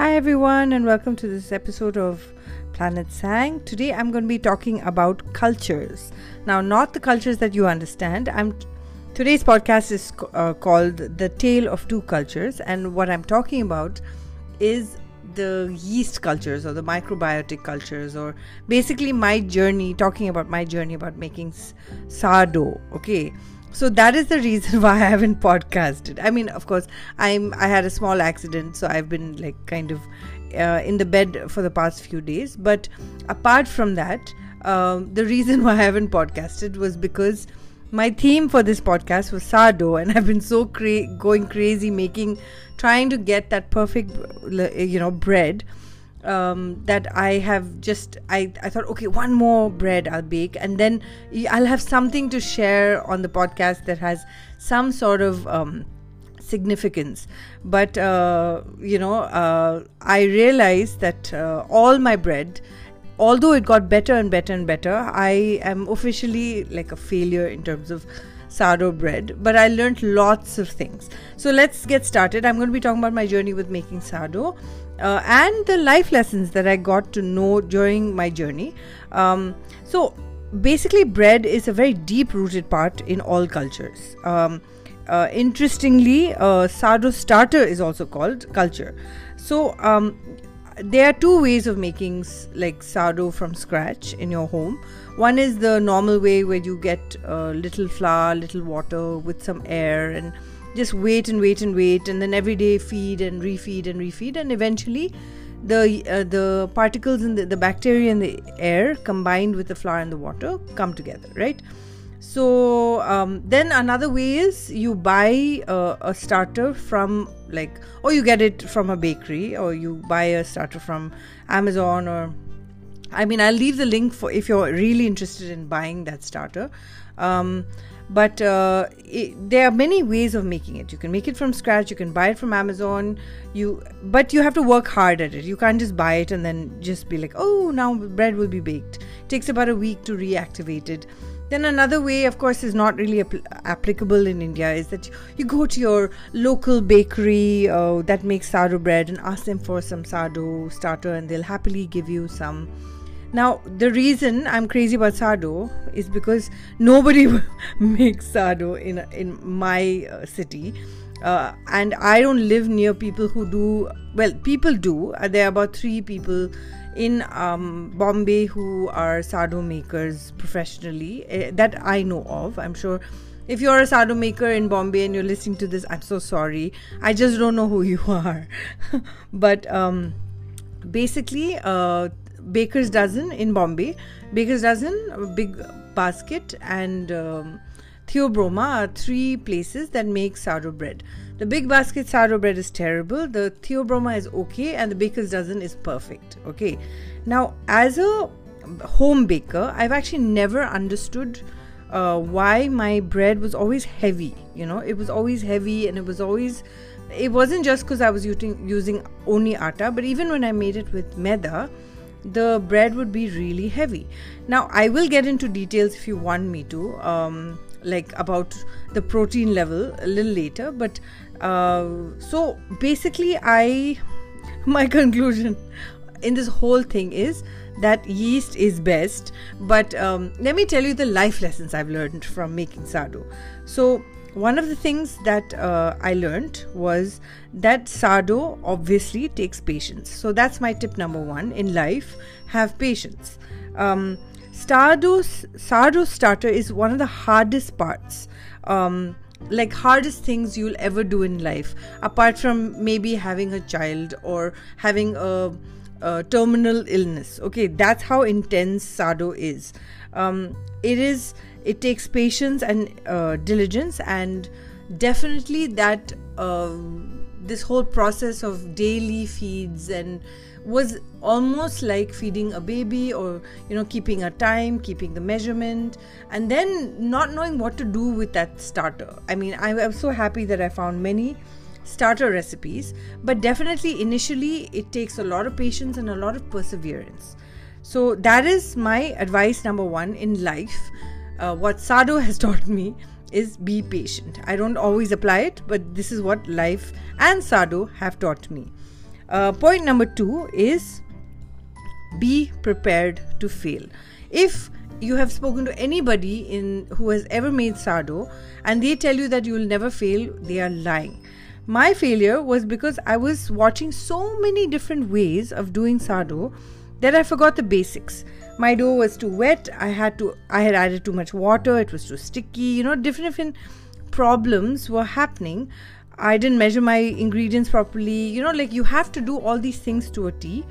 Hi, everyone, and welcome to this episode of Planet Sang. Today, I'm going to be talking about cultures. Now, not the cultures that you understand. I'm today's podcast is uh, called "The Tale of Two Cultures," and what I'm talking about is the yeast cultures or the microbiotic cultures, or basically my journey. Talking about my journey about making sourdough. Okay so that is the reason why i haven't podcasted. I mean of course i'm i had a small accident so i've been like kind of uh, in the bed for the past few days. But apart from that um, the reason why i haven't podcasted was because my theme for this podcast was sourdough and i've been so cra- going crazy making trying to get that perfect you know bread um, that I have just I, I thought okay one more bread I'll bake and then I'll have something to share on the podcast that has some sort of um, significance but uh, you know uh, I realized that uh, all my bread although it got better and better and better I am officially like a failure in terms of sourdough bread, but I learned lots of things. So let's get started. I'm going to be talking about my journey with making sourdough uh, and the life lessons that I got to know during my journey. Um, so basically, bread is a very deep rooted part in all cultures. Um, uh, interestingly, uh, sourdough starter is also called culture. So um, there are two ways of making like sourdough from scratch in your home. One is the normal way where you get a little flour, little water with some air, and just wait and wait and wait, and then every day feed and refeed and refeed, and eventually the uh, the particles in the, the bacteria in the air combined with the flour and the water come together, right? so um, then another way is you buy a, a, starter from like or you get it from a bakery or you buy a starter from amazon or i mean i'll leave the link for if you're really interested in buying that starter um, but uh, it, there are many ways of making it. You can make it from scratch you can buy it from amazon you but you have to work hard at it. You can't just buy it and then just be like oh now bread will be baked. It takes about a week to reactivate it. Then another way, of course, is not really apl- applicable in India is that you go to your local bakery uh, that makes sourdough bread and ask them for some sourdough starter, and they'll happily give you some. Now, the reason I'm crazy about sado is because nobody makes sado in in my uh, city. Uh, and I don't live near people who do well. People do. Uh, there are about three people in um, Bombay who are sado makers professionally uh, that I know of. I'm sure if you're a sado maker in Bombay and you're listening to this, I'm so sorry. I just don't know who you are. but um, basically, uh, Baker's Dozen in Bombay, Baker's Dozen, big basket, and um, Theobroma are three places that make sourdough bread. The Big Basket sourdough bread is terrible, the Theobroma is okay, and the Baker's Dozen is perfect. Okay. Now, as a home baker, I've actually never understood uh, why my bread was always heavy. You know, it was always heavy and it was always. It wasn't just because I was using, using only atta, but even when I made it with maida, the bread would be really heavy. Now, I will get into details if you want me to. Um, like about the protein level a little later but uh, so basically i my conclusion in this whole thing is that yeast is best but um, let me tell you the life lessons i've learned from making sourdough so one of the things that uh, i learned was that Sado obviously takes patience. So that's my tip number one in life have patience. Um, sourdough sourdough starter is one of the hardest parts. Um, like hardest things you'll ever do in life apart from maybe having a child or having a, a terminal illness. Okay that's how intense sado is um, it is it takes patience and uh, diligence and definitely that uh, this whole process of daily feeds and was almost like feeding a baby or you know keeping a time keeping the measurement and then not knowing what to do with that starter. I mean i am so happy that i found many starter recipes but definitely initially it takes a lot of patience and a lot of perseverance so that is my advice number one in life uh, what Sado has taught me is be patient i don't always apply it but this is what life and Sado have taught me Uh, point number two is be prepared to fail. If you have spoken to anybody in who has ever made Sado and they tell you that you will never fail, they are lying. My failure was because I was watching so many different ways of doing sourdough that I forgot the basics. My dough was too wet. I had to I had added too much water. It was too sticky. You know, different different problems were happening. I didn't measure my ingredients properly. You know, like you have to do all these things to a T.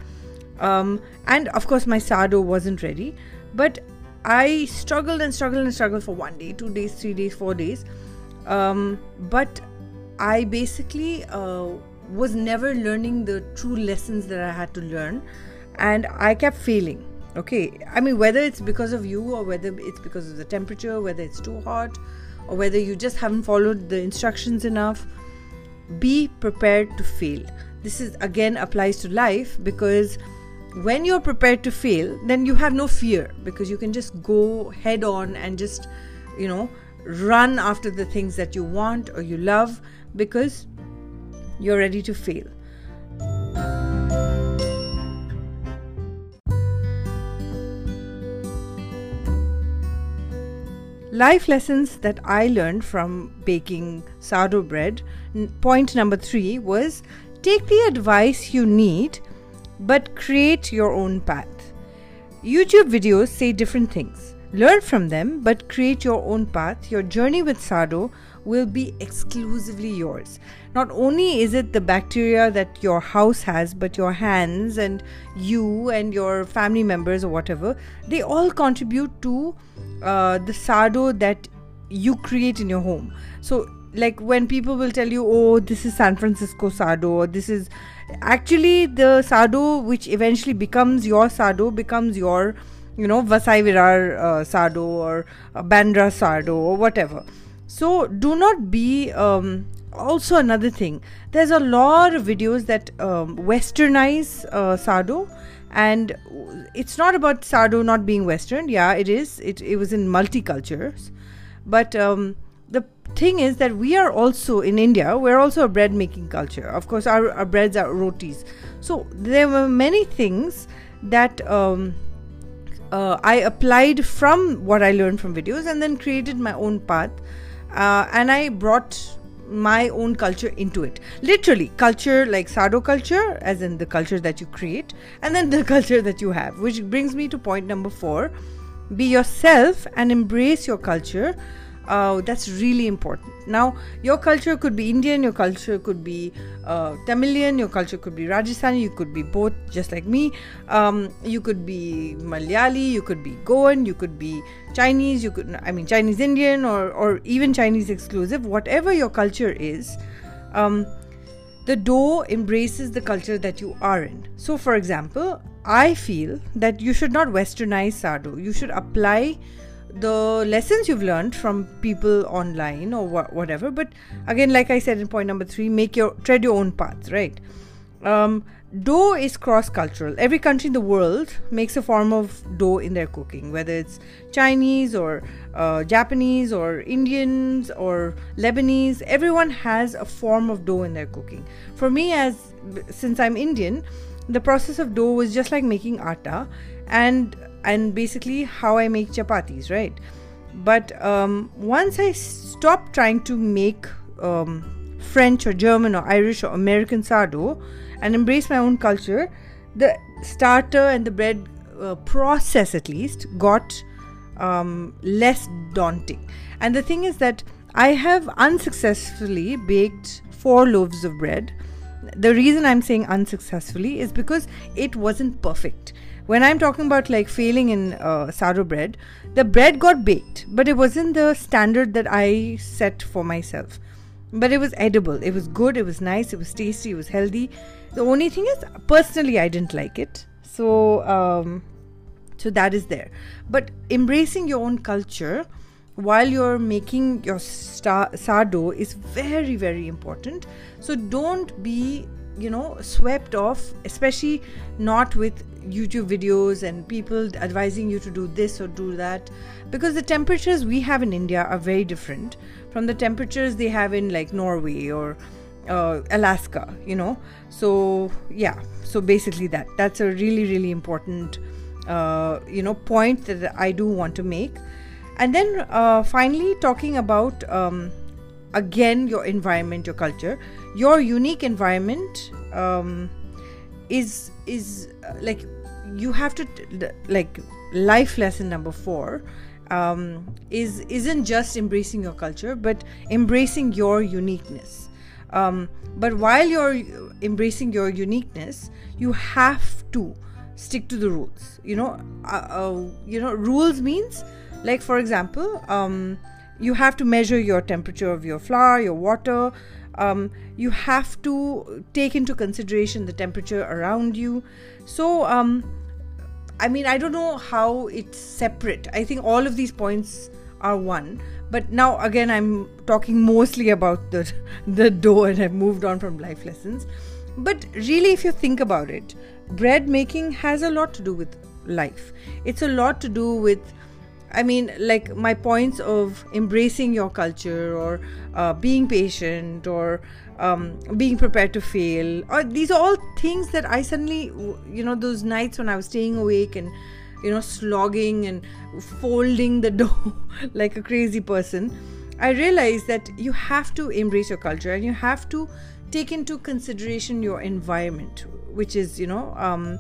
Um, and of course, my sourdough wasn't ready. But I struggled and struggled and struggled for one day, two days, three days, four days. Um, but I basically uh, was never learning the true lessons that I had to learn, and I kept failing. Okay, I mean, whether it's because of you or whether it's because of the temperature, whether it's too hot, or whether you just haven't followed the instructions enough, be prepared to fail. This is again applies to life because when you're prepared to fail, then you have no fear because you can just go head on and just, you know, run after the things that you want or you love because you're ready to fail. Life lessons that I learned from baking sourdough bread. Point number three was take the advice you need but create your own path. YouTube videos say different things. Learn from them, but create your own path. Your journey with sourdough will be exclusively yours. Not only is it the bacteria that your house has, but your hands and you and your family members or whatever, they all contribute to uh, the sado that you create in your home. So, like when people will tell you, oh, this is San Francisco sado, or this is actually the sado which eventually becomes your sado, becomes your you know Vasai Virar uh, sourdough or uh, Bandra sado or whatever. So do not be um, also another thing. There's a lot of videos that um, westernize uh, sourdough and it's not about sourdough not being western yeah it is it, it was in multicultures but um, the thing is that we are also in India, we're also a bread making culture. Of course, our, our breads are rotis. So there were many things that um, uh, I applied from what I learned from videos and then created my own path. Uh, and I brought my own culture into it. Literally, culture like Sado culture, as in the culture that you create, and then the culture that you have. Which brings me to point number four be yourself and embrace your culture uh, that's really important. Now, your culture could be Indian, your culture could be uh, Tamilian, your culture could be Rajasthani, you could be both, just like me. Um, you could be Malayali, you could be Goan, you could be Chinese, you could, I mean, Chinese Indian, or, or even Chinese exclusive, whatever your culture is. Um, the dough embraces the culture that you are in. So, for example, I feel that you should not westernize Sado. You should apply the lessons you've learned from people online or wh- whatever but again like i said in point number three make your tread your own path right? Um, dough is cross cultural every country in the world makes a form of dough in their cooking whether it's chinese or uh, japanese or indians or lebanese everyone has a form of dough in their cooking. For me as since i'm indian the process of dough was just like making atta and and basically how I make chapatis, right? But um, once I stopped trying to make um, French or German or Irish or American sourdough and embrace my own culture, the starter and the bread uh, process at least got um, less daunting. And the thing is that I have unsuccessfully baked four loaves of bread. The reason I'm saying unsuccessfully is because it wasn't perfect when I'm talking about like failing in uh, sourdough bread, the bread got baked, but it wasn't the standard that I set for myself. But it was edible. It was good. It was nice. It was tasty. It was healthy. The only thing is, personally, I didn't like it. So, um, so that is there. But embracing your own culture while you're making your star- sourdough is very, very important. So don't be you know swept off especially not with youtube videos and people advising you to do this or do that. Because the temperatures we have in india are very different from the temperatures they have in like norway or uh, Alaska, you know. So yeah, so basically that. That's a really really important uh, you know point that I do want to make, and then uh, finally talking about um, again your environment, your culture, your unique environment um, is is uh, like you have to like life lesson number four um, is isn't just embracing your culture but embracing your uniqueness. Um, but while you're embracing your uniqueness you have to stick to the rules. You know uh, uh, you know rules means like for example um, you have to measure your temperature of your flour your water. Um, you have to take into consideration the temperature around you. So um, I mean, I don't know how it's separate. I think all of these points are one. But now again, I'm talking mostly about the the dough, and I've moved on from life lessons. But really, if you think about it, bread making has a lot to do with life. It's a lot to do with I mean, like my points of embracing your culture or uh, being patient or um, being prepared to fail. Or these are all things that I suddenly, you know, those nights when I was staying awake and, you know, slogging and folding the dough like a crazy person, I realized that you have to embrace your culture and you have to take into consideration your environment, which is, you know, um,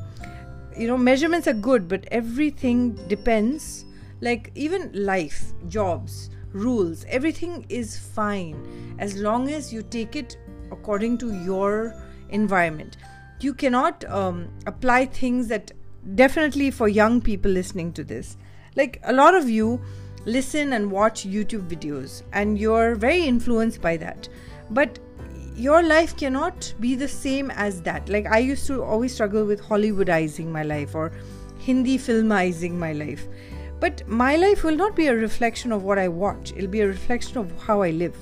you know, measurements are good, but everything depends like even life, jobs, rules, everything is fine as long as you take it according to your environment. You cannot um, apply things that definitely for young people listening to this. Like a lot of you listen and watch YouTube videos and you're very influenced by that. But your life cannot be the same as that. Like I used to always struggle with Hollywoodizing my life or Hindi filmizing my life. But my life will not be a reflection of what I watch. It'll be a reflection of how I live.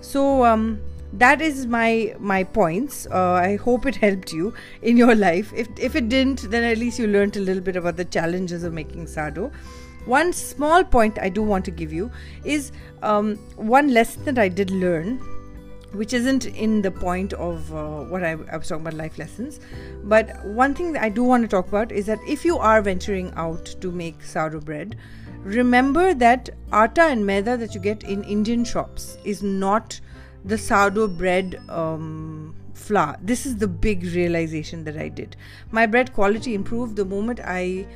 So um, that is my my points. Uh, I hope it helped you in your life. If if it didn't, then at least you learned a little bit about the challenges of making sourdough. One small point I do want to give you is um, one lesson that I did learn which isn't in the point of uh, what I, I, was talking about life lessons. But one thing that I do want to talk about is that if you are venturing out to make sourdough bread, remember that atta and maida that you get in Indian shops is not the sourdough bread um, flour. This is the big realization that I did. My bread quality improved the moment I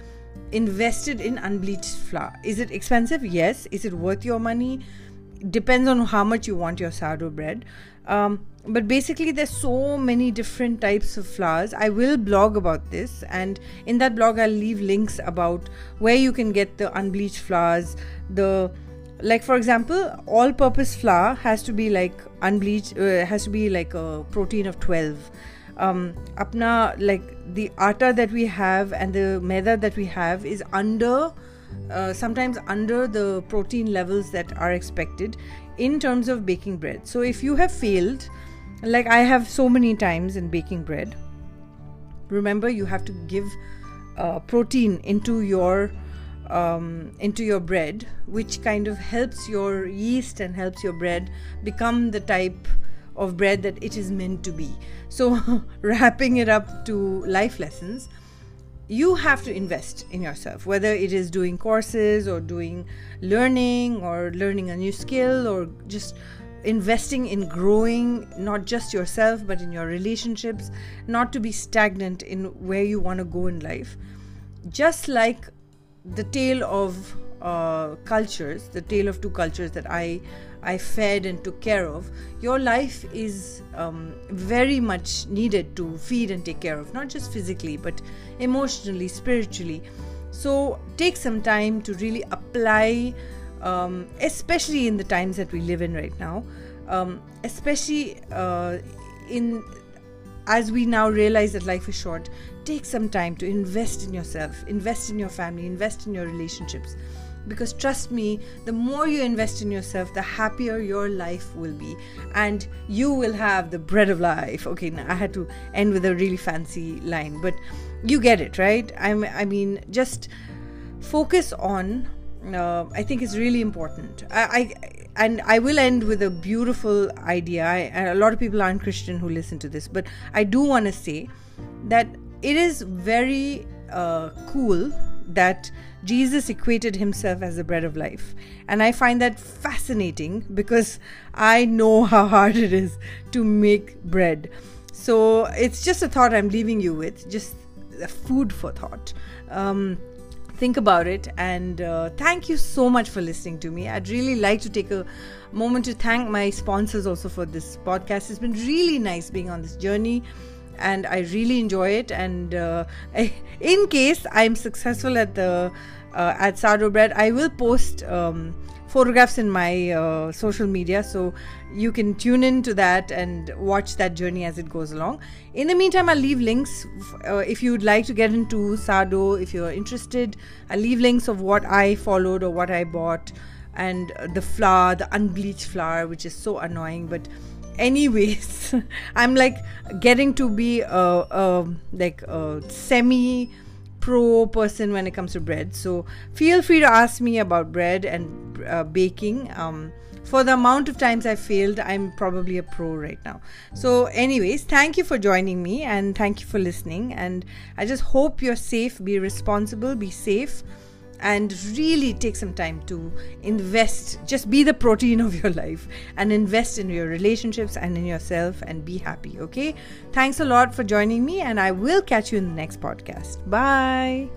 invested in unbleached flour. Is it expensive? Yes. Is it worth your money? Depends on how much you want your sourdough bread. Um, but basically, there's so many different types of flours. I will blog about this, and in that blog, I'll leave links about where you can get the unbleached flours. The like, for example, all-purpose flour has to be like unbleached. Uh, has to be like a protein of 12. Um, apna like the atta that we have and the maida that we have is under uh, sometimes under the protein levels that are expected in terms of baking bread. So if you have failed, like I have so many times in baking bread, remember you have to give uh, protein into your um, into your bread, which kind of helps your yeast and helps your bread become the type of bread that it is meant to be. So wrapping it up to life lessons you have to invest in yourself, whether it is doing courses or doing learning or learning a new skill or just investing in growing not just yourself but in your relationships, not to be stagnant in where you want to go in life. Just like the tale of uh, cultures, the tale of two cultures that I I fed and took care of, your life is um, very much needed to feed and take care of, not just physically, but emotionally, spiritually. So take some time to really apply, um, especially in the times that we live in right now, um, especially uh, in as we now realize that life is short. Take some time to invest in yourself, invest in your family, invest in your relationships because trust me the more you invest in yourself the happier your life will be and you will have the bread of life okay now i had to end with a really fancy line but you get it right I'm, i mean just focus on uh, I think is really important. I, I and I will end with a beautiful idea. I, a lot of people aren't Christian who listen to this, but I do want to say that it is very uh, cool that Jesus equated himself as the bread of life. And I find that fascinating because I know how hard it is to make bread. So it's just a thought I'm leaving you with, just food for thought. Um, think about it and uh, thank you so much for listening to me i'd really like to take a moment to thank my sponsors also for this podcast it's been really nice being on this journey and i really enjoy it. And uh, in case i'm successful at the uh, at sourdough bread i will post um, photographs in my uh, social media. So you can tune in to that and watch that journey as it goes along. In the meantime i'll leave links uh, if you'd like to get into sourdough if you're interested i'll leave links of what i followed or what i bought and the flour the unbleached flour which is so annoying but anyways i'm like getting to be a, a like a semi pro person when it comes to bread. So feel free to ask me about bread and uh, baking. Um, for the amount of times I failed, I'm probably a pro right now. So, anyways, thank you for joining me and thank you for listening. And I just hope you're safe, be responsible, be safe and really take some time to invest just be the protein of your life and invest in your relationships and in yourself and be happy okay? Thanks a lot for joining me and i will catch you in the next podcast. Bye